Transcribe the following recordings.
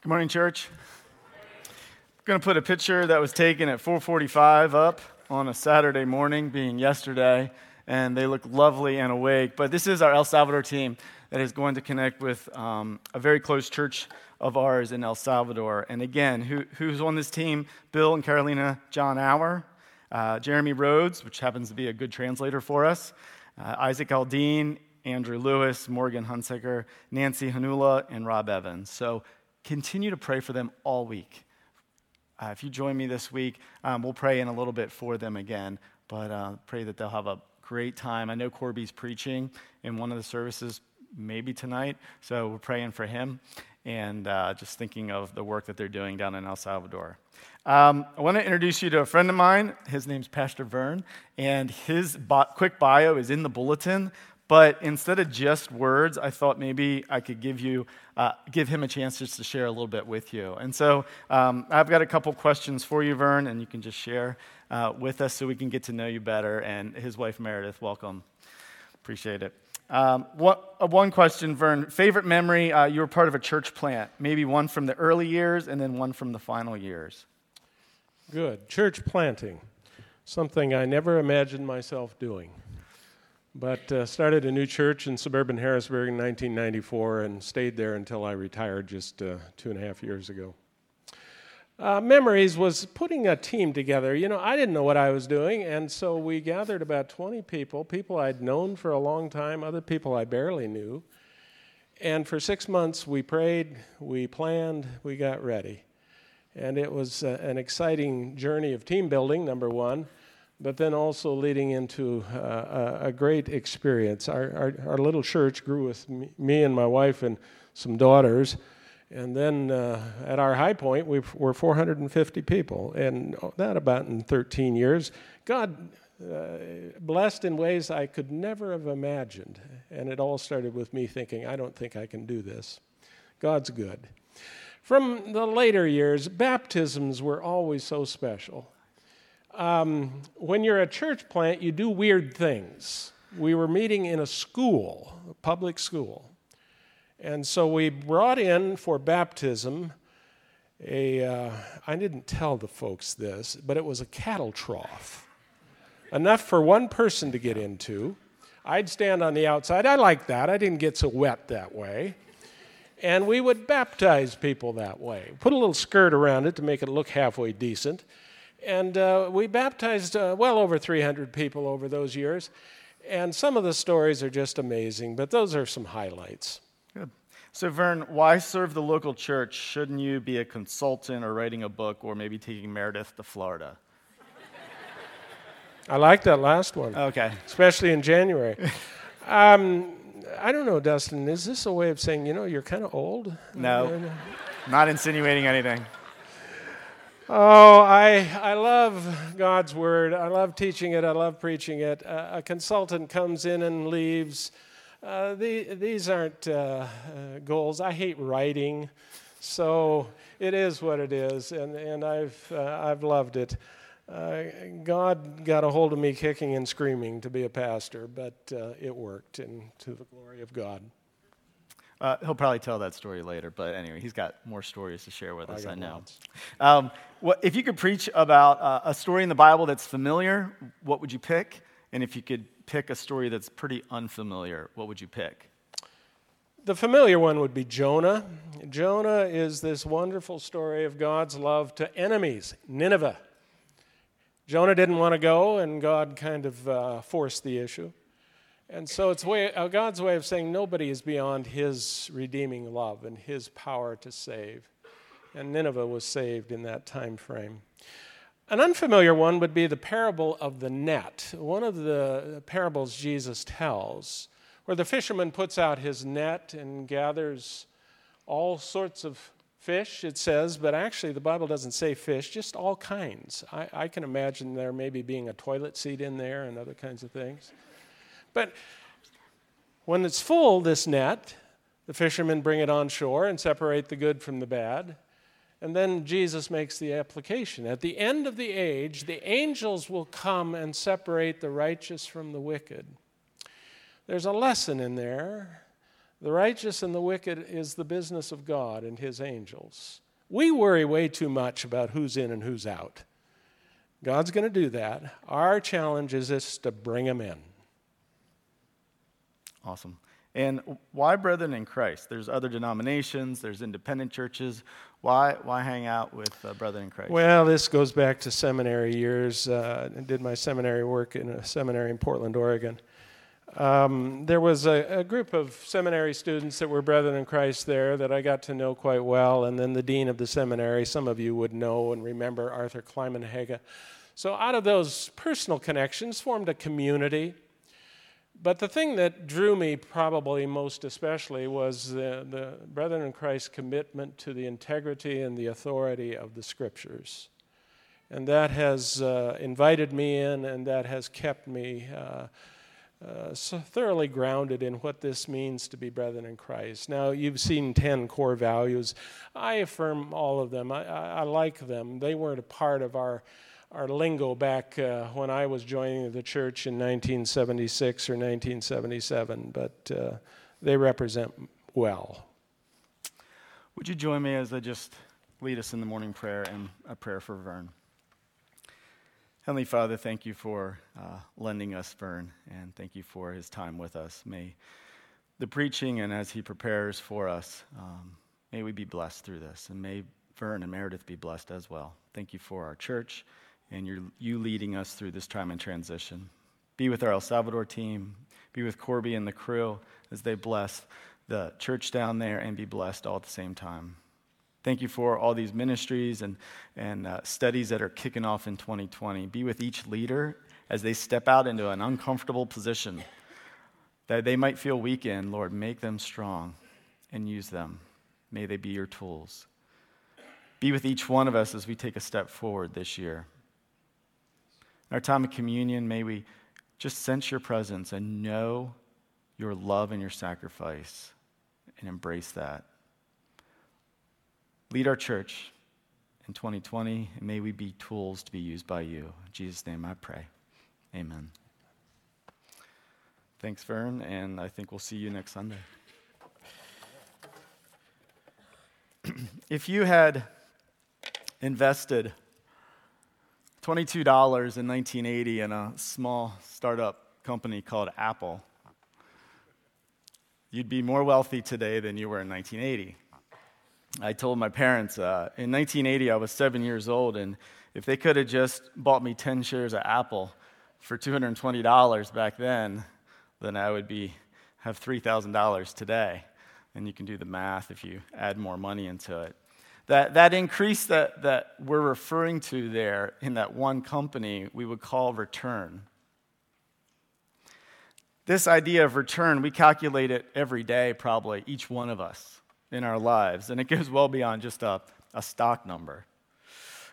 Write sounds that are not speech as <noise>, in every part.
Good morning, church. I'm going to put a picture that was taken at 4:45 up on a Saturday morning, being yesterday, and they look lovely and awake. But this is our El Salvador team that is going to connect with um, a very close church of ours in El Salvador. And again, who, who's on this team? Bill and Carolina John Hour, uh, Jeremy Rhodes, which happens to be a good translator for us, uh, Isaac Aldine, Andrew Lewis, Morgan Hunsaker, Nancy Hanula, and Rob Evans. So continue to pray for them all week. Uh, if you join me this week, um, we'll pray in a little bit for them again, but uh, pray that they'll have a great time. I know Corby's preaching in one of the services, maybe tonight, so we're praying for him and uh, just thinking of the work that they're doing down in El Salvador. Um, I want to introduce you to a friend of mine. His name's Pastor Vern, and his quick bio is in the bulletin. But instead of just words, I thought maybe I could give you, uh, give him a chance just to share a little bit with you. And so um, I've got a couple questions for you, Vern, and you can just share uh, with us so we can get to know you better. And his wife Meredith, welcome. Appreciate it. Um, what, uh, one question, Vern. Favorite memory? Uh, you were part of a church plant. Maybe one from the early years, and then one from the final years. Good. Church planting, something I never imagined myself doing but uh, started a new church in suburban Harrisburg in 1994 and stayed there until I retired just uh, two and a half years ago. Uh, memories was putting a team together. You know, I didn't know what I was doing, and so we gathered about 20 people, people I'd known for a long time, other people I barely knew. And for six months, we prayed, we planned, we got ready. And it was uh, an exciting journey of team building, number one but then also leading into uh, a, great experience. Our, our, our, little church grew with me, and my wife and some daughters. And then uh, at our high point, we were 450 people, and that about in 13 years. God uh, blessed in ways I could never have imagined. And it all started with me thinking, I don't think I can do this. God's good. From the later years, baptisms were always so special um, when you're a church plant, you do weird things. We were meeting in a school, a public school. And so we brought in for baptism a. Uh, I didn't tell the folks this, but it was a cattle trough. Enough for one person to get into. I'd stand on the outside. I liked that. I didn't get so wet that way. And we would baptize people that way. Put a little skirt around it to make it look halfway decent. And uh, we baptized uh, well over 300 people over those years. And some of the stories are just amazing, but those are some highlights. Good. So, Vern, why serve the local church? Shouldn't you be a consultant or writing a book or maybe taking Meredith to Florida? I like that last one. Okay. Especially in January. <laughs> um, I don't know, Dustin. Is this a way of saying, you know, you're kind of old? No. Not insinuating anything. Oh, I, I love God's word. I love teaching it. I love preaching it. Uh, a consultant comes in and leaves. Uh, the, these aren't uh, uh, goals. I hate writing, so it is what it is, and, and I've, uh, I've loved it. Uh, God got a hold of me kicking and screaming to be a pastor, but it worked, and to the glory of God. Uh, he'll probably tell that story later, but anyway, he's got more stories to share with us, I, I know. Um, what, if you could preach about uh, a story in the Bible that's familiar, what would you pick? And if you could pick a story that's pretty unfamiliar, what would you pick? The familiar one would be Jonah. Jonah is this wonderful story of God's love to enemies, Nineveh. Jonah didn't want to go, and God kind of uh, forced the issue. And so it's way, uh, God's way of saying nobody is beyond his redeeming love and his power to save. And Nineveh was saved in that time frame. An unfamiliar one would be the parable of the net, one of the parables Jesus tells, where the fisherman puts out his net and gathers all sorts of fish, it says, but actually the Bible doesn't say fish, just all kinds. I, I can imagine there maybe being a toilet seat in there and other kinds of things. But when it's full, this net, the fishermen bring it on shore and separate the good from the bad. And then Jesus makes the application. At the end of the age, the angels will come and separate the righteous from the wicked. There's a lesson in there The righteous and the wicked is the business of God and his angels. We worry way too much about who's in and who's out. God's going to do that. Our challenge is just to bring them in. Awesome. And why brethren in Christ? There's other denominations, there's independent churches. Why, why hang out with uh, brethren in Christ? Well, this goes back to seminary years. Uh, I did my seminary work in a seminary in Portland, Oregon. Um, there was a, a, group of seminary students that were brethren in Christ there that I got to know quite well, and then the dean of the seminary, some of you would know and remember Arthur Climenhaga. So, out of those personal connections, formed a community. But the thing that drew me probably most especially was the, the Brethren in Christ commitment to the integrity and the authority of the Scriptures. And that has uh, invited me in, and that has kept me. Uh, uh, so thoroughly grounded in what this means to be brethren in Christ. Now, you've seen 10 core values. I affirm all of them. I, I, I like them. They weren't a part of our, our lingo back uh, when I was joining the church in 1976 or 1977, but uh, they represent well. Would you join me as I just lead us in the morning prayer and a prayer for Vern? Heavenly Father, thank you for uh, lending us Vern, and thank you for his time with us. May the preaching and as he prepares for us, um, may we be blessed through this, and may Vern and Meredith be blessed as well. Thank you for our church and your, you leading us through this time and transition. Be with our El Salvador team, be with Corby and the crew as they bless the church down there, and be blessed all at the same time. Thank you for all these ministries and, and uh, studies that are kicking off in 2020. Be with each leader as they step out into an uncomfortable position that they might feel weak in. Lord, make them strong and use them. May they be your tools. Be with each one of us as we take a step forward this year. In our time of communion, may we just sense your presence and know your love and your sacrifice and embrace that. Lead our church in 2020, and may we be tools to be used by you. In Jesus' name I pray. Amen. Thanks, Vern, and I think we'll see you next Sunday. <clears throat> if you had invested $22 in 1980 in a small startup company called Apple, you'd be more wealthy today than you were in 1980. I told my parents uh, in 1980 I was seven years old, and if they could have just bought me 10 shares of Apple for $220 back then, then I would be have $3,000 today. And you can do the math if you add more money into it. That, that increase that, that we're referring to there in that one company, we would call return. This idea of return, we calculate it every day, probably, each one of us in our lives, and it goes well beyond just a, a stock number.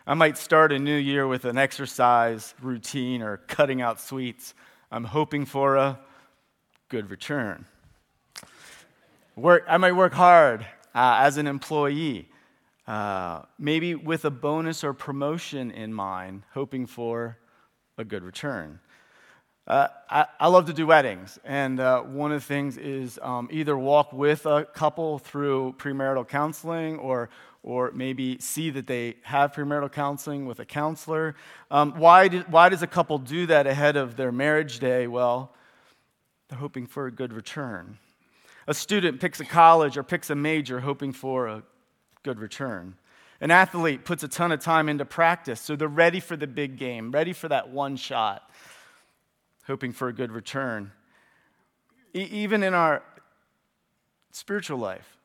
I might start a new year with an exercise routine or cutting out sweets. I'm hoping for a good return. Work, I might work hard uh, as an employee, uh, maybe with a bonus or promotion in mind, hoping for a good return. Uh, I, I, love to do weddings, and uh, one of the things is um, either walk with a couple through premarital counseling or, or maybe see that they have premarital counseling with a counselor. Um, why, do, why does a couple do that ahead of their marriage day? Well, they're hoping for a good return. A student picks a college or picks a major hoping for a good return. An athlete puts a ton of time into practice, so they're ready for the big game, ready for that one shot hoping for a good return. E- even in our spiritual life,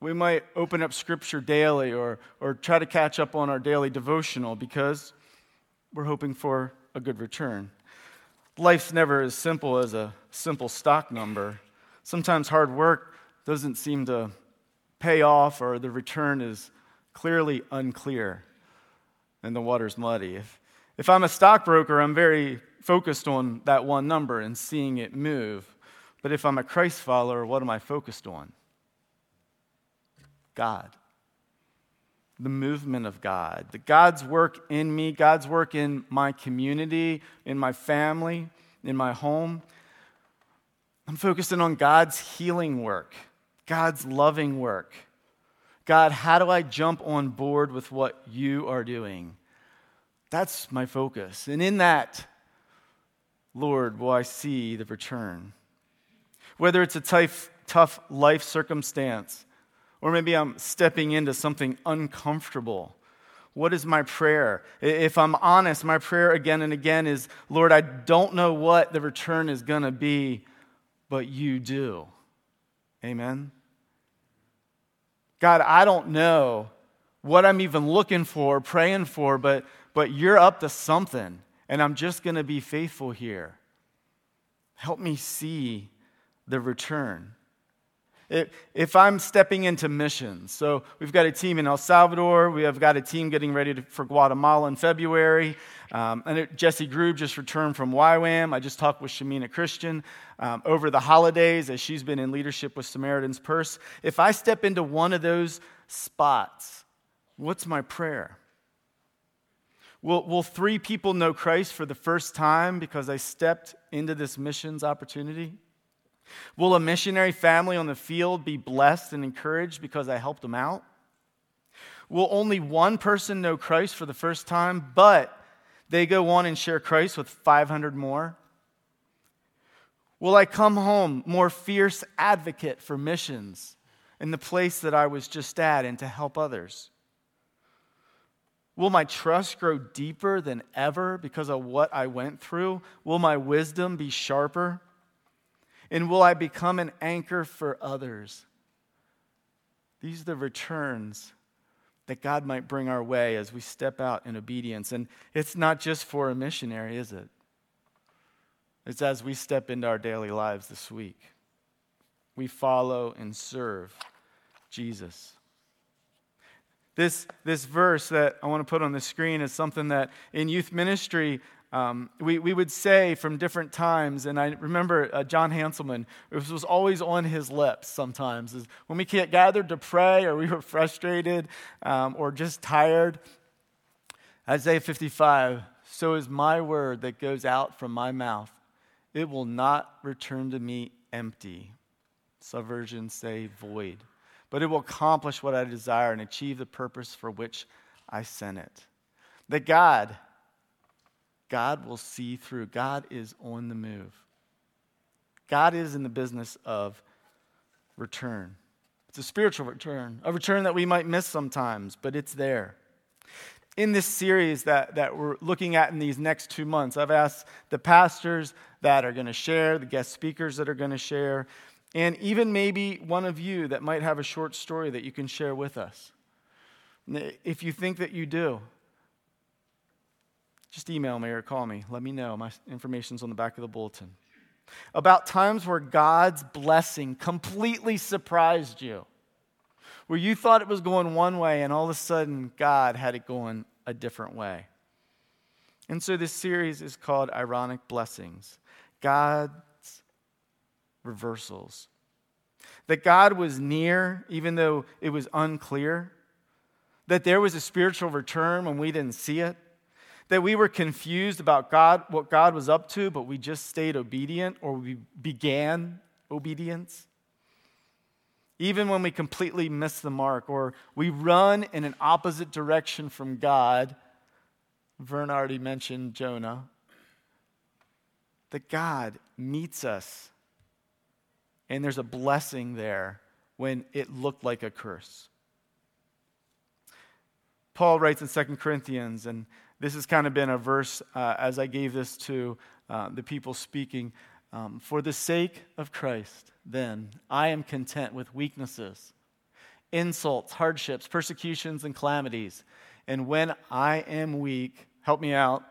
we might open up scripture daily or, or try to catch up on our daily devotional because we're hoping for a good return. Life's never as simple as a simple stock number. Sometimes hard work doesn't seem to pay off, or the return is clearly unclear and the water's muddy. If, if I'm a stockbroker, I'm very focused on that one number and seeing it move. But if I'm a Christ follower, what am I focused on? God. The movement of God. The God's work in me, God's work in my community, in my family, in my home. I'm focusing on God's healing work, God's loving work. God, how do I jump on board with what you are doing? That's my focus. And in that, Lord, will I see the return. Whether it's a tough, tough life circumstance, or maybe I'm stepping into something uncomfortable. What is my prayer? If I'm honest, my prayer again and again is Lord, I don't know what the return is going to be, but you do. Amen. God, I don't know what I'm even looking for, praying for, but, but you're up to something, and I'm just going to be faithful here. Help me see the return. If I'm stepping into missions, so we've got a team in El Salvador, we have got a team getting ready to, for Guatemala in February. Um, and it, Jesse Grube just returned from YWAM. I just talked with Shamina Christian um, over the holidays as she's been in leadership with Samaritan's Purse. If I step into one of those spots, what's my prayer? Will, will three people know Christ for the first time because I stepped into this missions opportunity? Will a missionary family on the field be blessed and encouraged because I helped them out? Will only one person know Christ for the first time, but they go on and share Christ with 500 more? Will I come home more fierce advocate for missions in the place that I was just at and to help others? Will my trust grow deeper than ever because of what I went through? Will my wisdom be sharper? And will I become an anchor for others? These are the returns that God might bring our way as we step out in obedience. And it's not just for a missionary, is it? It's as we step into our daily lives this week. We follow and serve Jesus. This, this verse that I want to put on the screen is something that in youth ministry um, we, we would say from different times, and I remember uh, John Hanselman, it was always on his lips sometimes, is when we can't to pray or we were frustrated um, or just tired. Isaiah 55, so is my word that goes out from my mouth. It will not return to me empty. Some versions say void. But it will accomplish what I desire and achieve the purpose for which I sent it. That God, God will see through. God is on the move. God is in the business of return. It's a spiritual return, a return that we might miss sometimes, but it's there. In this series that, that we're looking at in these next two months, I've asked the pastors that are going to share, the guest speakers that are going to share, and even maybe one of you that might have a short story that you can share with us. If you think that you do, just email me or call me. Let me know. My information's on the back of the bulletin. About times where God's blessing completely surprised you, where you thought it was going one way and all of a sudden God had it going a different way. And so this series is called Ironic Blessings God's Reversals. That God was near, even though it was unclear. That there was a spiritual return when we didn't see it that we were confused about God, what God was up to, but we just stayed obedient or we began obedience. Even when we completely miss the mark or we run in an opposite direction from God, Vern already mentioned Jonah, that God meets us and there's a blessing there when it looked like a curse. Paul writes in 2 Corinthians, and this has kind of been a verse uh, as I gave this to uh, the people speaking. Um, For the sake of Christ, then, I am content with weaknesses, insults, hardships, persecutions, and calamities. And when I am weak, help me out.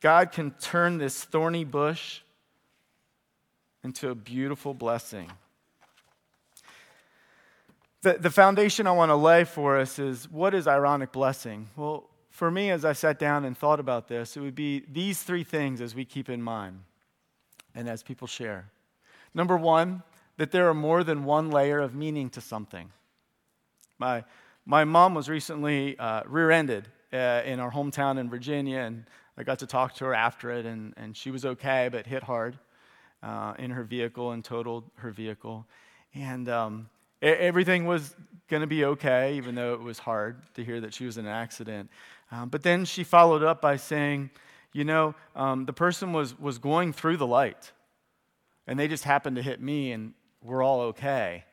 God can turn this thorny bush into a beautiful blessing. The, the foundation I want to lay for us is what is ironic blessing? Well, for me, as I sat down and thought about this, it would be these three things as we keep in mind and as people share. Number one, that there are more than one layer of meaning to something. My, my mom was recently uh, rear ended uh, in our hometown in Virginia, and I got to talk to her after it, and, and she was okay, but hit hard uh, in her vehicle and totaled her vehicle. And um, everything was going to be okay, even though it was hard to hear that she was in an accident. Um, but then she followed up by saying, You know, um, the person was, was going through the light, and they just happened to hit me, and we're all okay.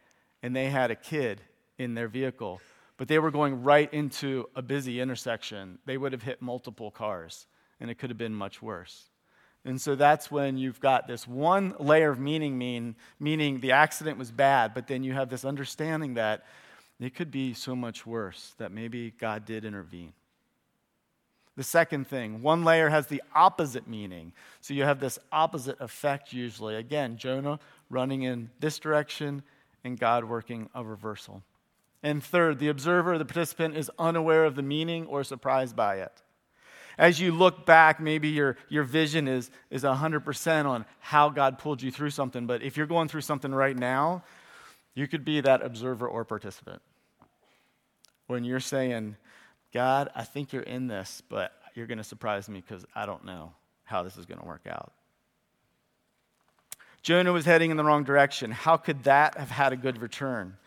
And they had a kid in their vehicle, but they were going right into a busy intersection. They would have hit multiple cars, and it could have been much worse. And so that's when you've got this one layer of meaning, mean, meaning the accident was bad, but then you have this understanding that it could be so much worse, that maybe God did intervene. The second thing, one layer has the opposite meaning. So you have this opposite effect usually. Again, Jonah running in this direction and God working a reversal. And third, the observer, the participant, is unaware of the meaning or surprised by it. As you look back, maybe your, your vision is, is 100% on how God pulled you through something. But if you're going through something right now, you could be that observer or participant. When you're saying, God, I think you're in this, but you're going to surprise me because I don't know how this is going to work out. Jonah was heading in the wrong direction. How could that have had a good return?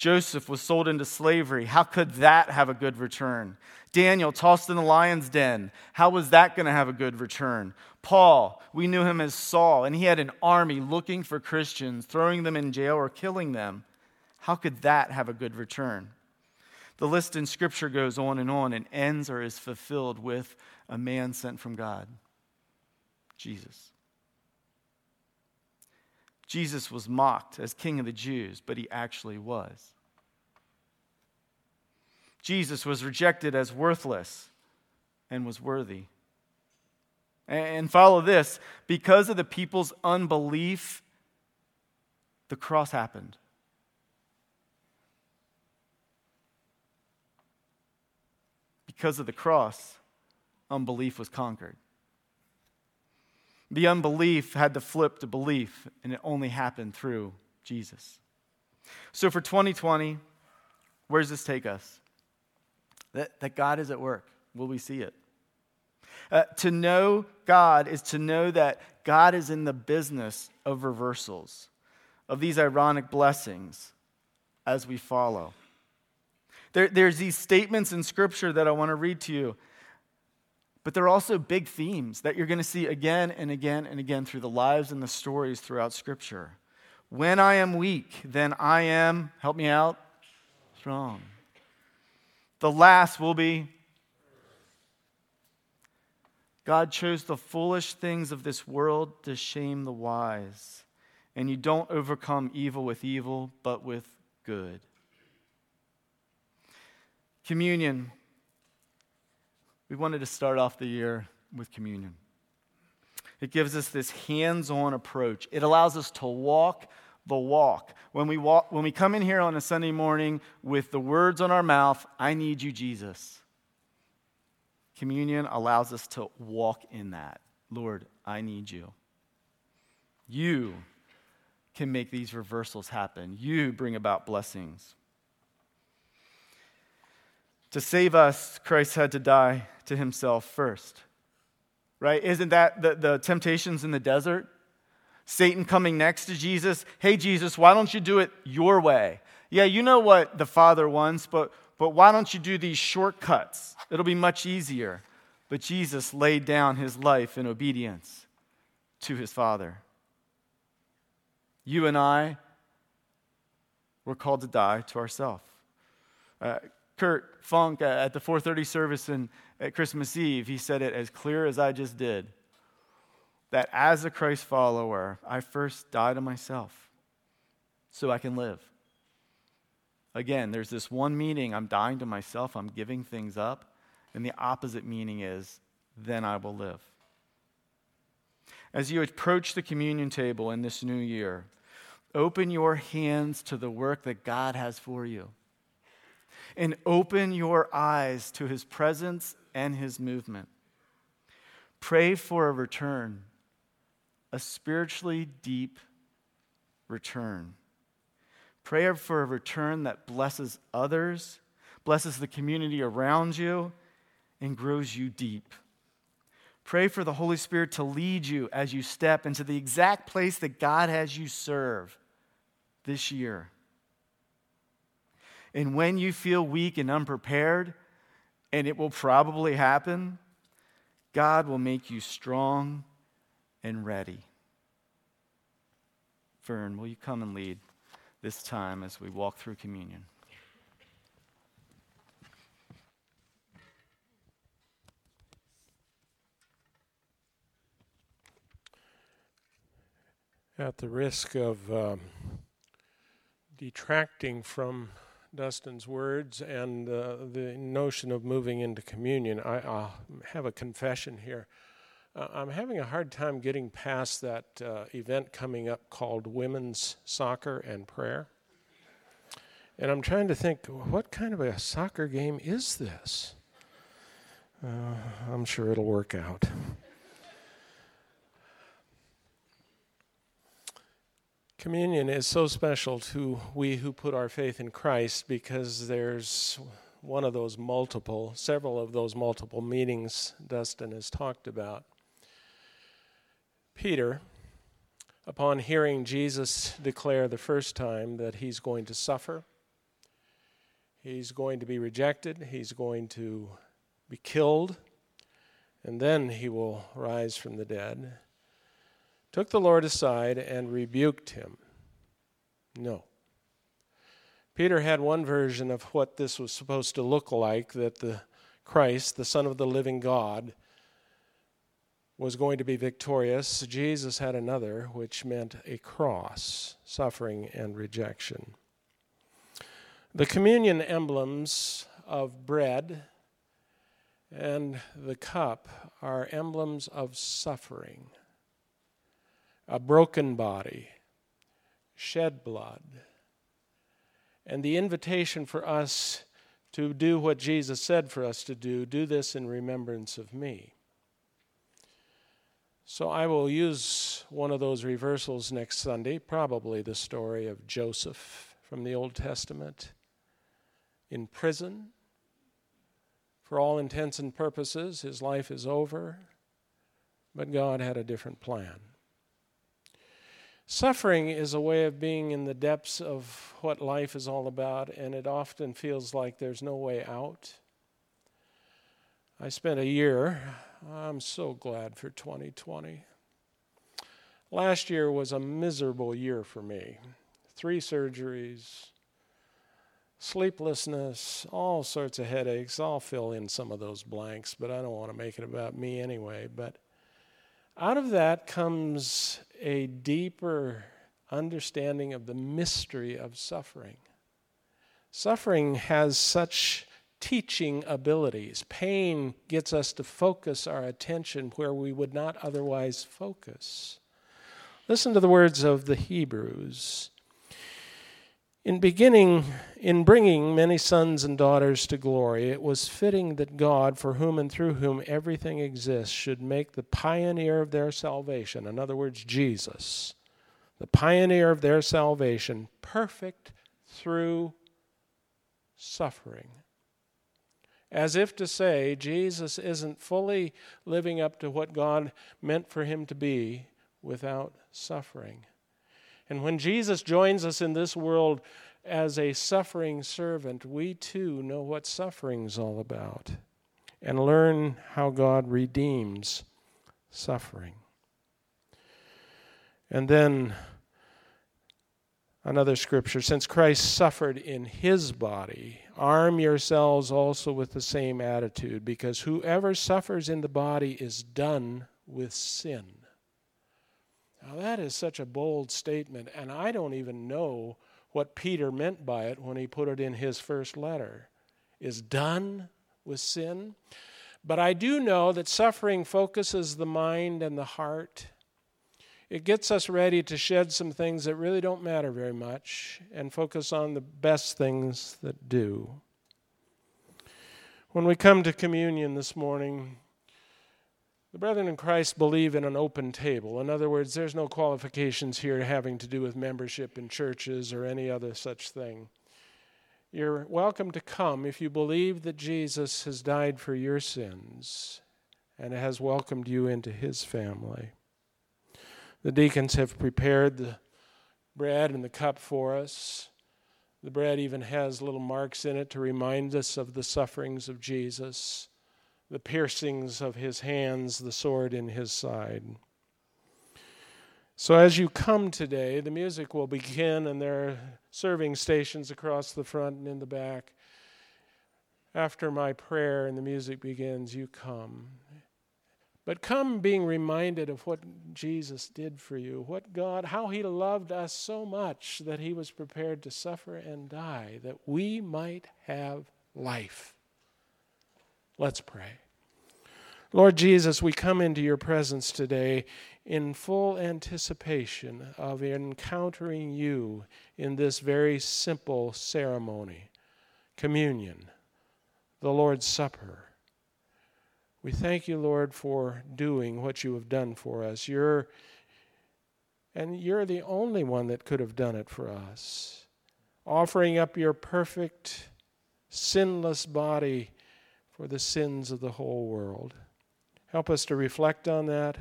Joseph was sold into slavery. How could that have a good return? Daniel tossed in the lion's den. How was that going to have a good return? Paul, we knew him as Saul, and he had an army looking for Christians, throwing them in jail or killing them. How could that have a good return? The list in Scripture goes on and on and ends or is fulfilled with a man sent from God Jesus. Jesus was mocked as king of the Jews, but he actually was. Jesus was rejected as worthless and was worthy. And follow this because of the people's unbelief, the cross happened. Because of the cross, unbelief was conquered. The unbelief had to flip to belief, and it only happened through Jesus. So for 2020, where does this take us? That, that God is at work. Will we see it? Uh, to know God is to know that God is in the business of reversals, of these ironic blessings as we follow. There, there's these statements in Scripture that I want to read to you but there are also big themes that you're going to see again and again and again through the lives and the stories throughout Scripture. When I am weak, then I am, help me out, strong. The last will be God chose the foolish things of this world to shame the wise. And you don't overcome evil with evil, but with good. Communion we wanted to start off the year with communion. It gives us this hands on approach, it allows us to walk the walk. When we, walk, when we come in here on a Sunday morning with the words on our mouth, I need you, Jesus. Communion allows us to walk in that. Lord, I need you. You can make these reversals happen. You bring about blessings. To save us, Christ had to die to himself first. Right? Isn't that the, the temptations in the desert? Satan coming next to Jesus. Hey, Jesus, why don't you do it your way? Yeah, you know what the Father wants, but, but why don't you do these shortcuts? It'll be much easier. But Jesus laid down his life in obedience to his Father. You and I were called to die to ourselves. Uh, Kurt Funk at the 4:30 service in, at Christmas Eve, he said it as clear as I just did. That as a Christ follower, I first die to myself so I can live. Again, there's this one meaning I'm dying to myself, I'm giving things up, and the opposite meaning is then I will live. As you approach the communion table in this new year, open your hands to the work that God has for you and open your eyes to his presence and his movement. Pray for a return, a spiritually deep return. Pray for a return that blesses others, blesses the community around you, and grows you deep. Pray for the Holy Spirit to lead you as you step into the exact place that God has you serve this year. And when you feel weak and unprepared, and it will probably happen, God will make you strong and ready. Vern, will you come and lead this time as we walk through communion? At the risk of um, detracting from Dustin's words and uh, the notion of moving into communion, I, will have a confession here. Uh, I'm having a hard time getting past that uh, event coming up called Women's Soccer and Prayer. And I'm trying to think, what kind of a soccer game is this? Uh, I'm sure it'll work out. Communion is so special to we who put our faith in Christ because there's one of those multiple, several of those multiple meanings Dustin has talked about. Peter, upon hearing Jesus declare the first time that he's going to suffer, he's going to be rejected, he's going to be killed, and then he will rise from the dead took the Lord aside and rebuked him. No. Peter had one version of what this was supposed to look like that the Christ, the Son of the living God, was going to be victorious. Jesus had another, which meant a cross, suffering, and rejection. The communion emblems of bread and the cup are emblems of suffering a broken body, shed blood, and the invitation for us to do what Jesus said for us to do do this in remembrance of me. So I will use one of those reversals next Sunday, probably the story of Joseph from the Old Testament in prison. For all intents and purposes, his life is over, but God had a different plan. Suffering is a way of being in the depths of what life is all about, and it often feels like there's no way out. I spent a year, I'm so glad for 2020. Last year was a miserable year for me. Three surgeries, sleeplessness, all sorts of headaches. I'll fill in some of those blanks, but I don't want to make it about me anyway. But out of that comes a deeper understanding of the mystery of suffering. Suffering has such teaching abilities. Pain gets us to focus our attention where we would not otherwise focus. Listen to the words of the Hebrews. In beginning, in bringing many sons and daughters to glory, it was fitting that God, for whom and through whom everything exists, should make the pioneer of their salvation, in other words, Jesus, the pioneer of their salvation, perfect through suffering. As if to say, Jesus isn't fully living up to what God meant for him to be without suffering. And when Jesus joins us in this world as a suffering servant, we too know what suffering's all about and learn how God redeems suffering. And then another scripture since Christ suffered in his body, arm yourselves also with the same attitude, because whoever suffers in the body is done with sin. Now, that is such a bold statement, and I don't even know what Peter meant by it when he put it in his first letter. Is done with sin. But I do know that suffering focuses the mind and the heart. It gets us ready to shed some things that really don't matter very much and focus on the best things that do. When we come to communion this morning, the brethren in Christ believe in an open table. In other words, there's no qualifications here having to do with membership in churches or any other such thing. You're welcome to come if you believe that Jesus has died for your sins and has welcomed you into his family. The deacons have prepared the bread and the cup for us. The bread even has little marks in it to remind us of the sufferings of Jesus, the piercings of his hands, the sword in his side. So, as you come today, the music will begin, and there are serving stations across the front and in the back. After my prayer and the music begins, you come. But come being reminded of what Jesus did for you, what God, how He loved us so much that He was prepared to suffer and die that we might have life. Let's pray. Lord Jesus, we come into your presence today in full anticipation of encountering you in this very simple ceremony communion, the Lord's Supper. We thank you, Lord, for doing what you have done for us. You're, and you're the only one that could have done it for us. Offering up your perfect, sinless body for the sins of the whole world. Help us to reflect on that.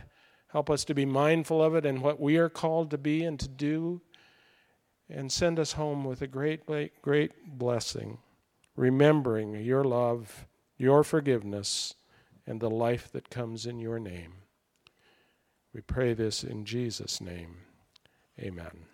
Help us to be mindful of it and what we are called to be and to do. And send us home with a great, great blessing, remembering your love, your forgiveness, and the life that comes in your name. We pray this in Jesus' name. Amen.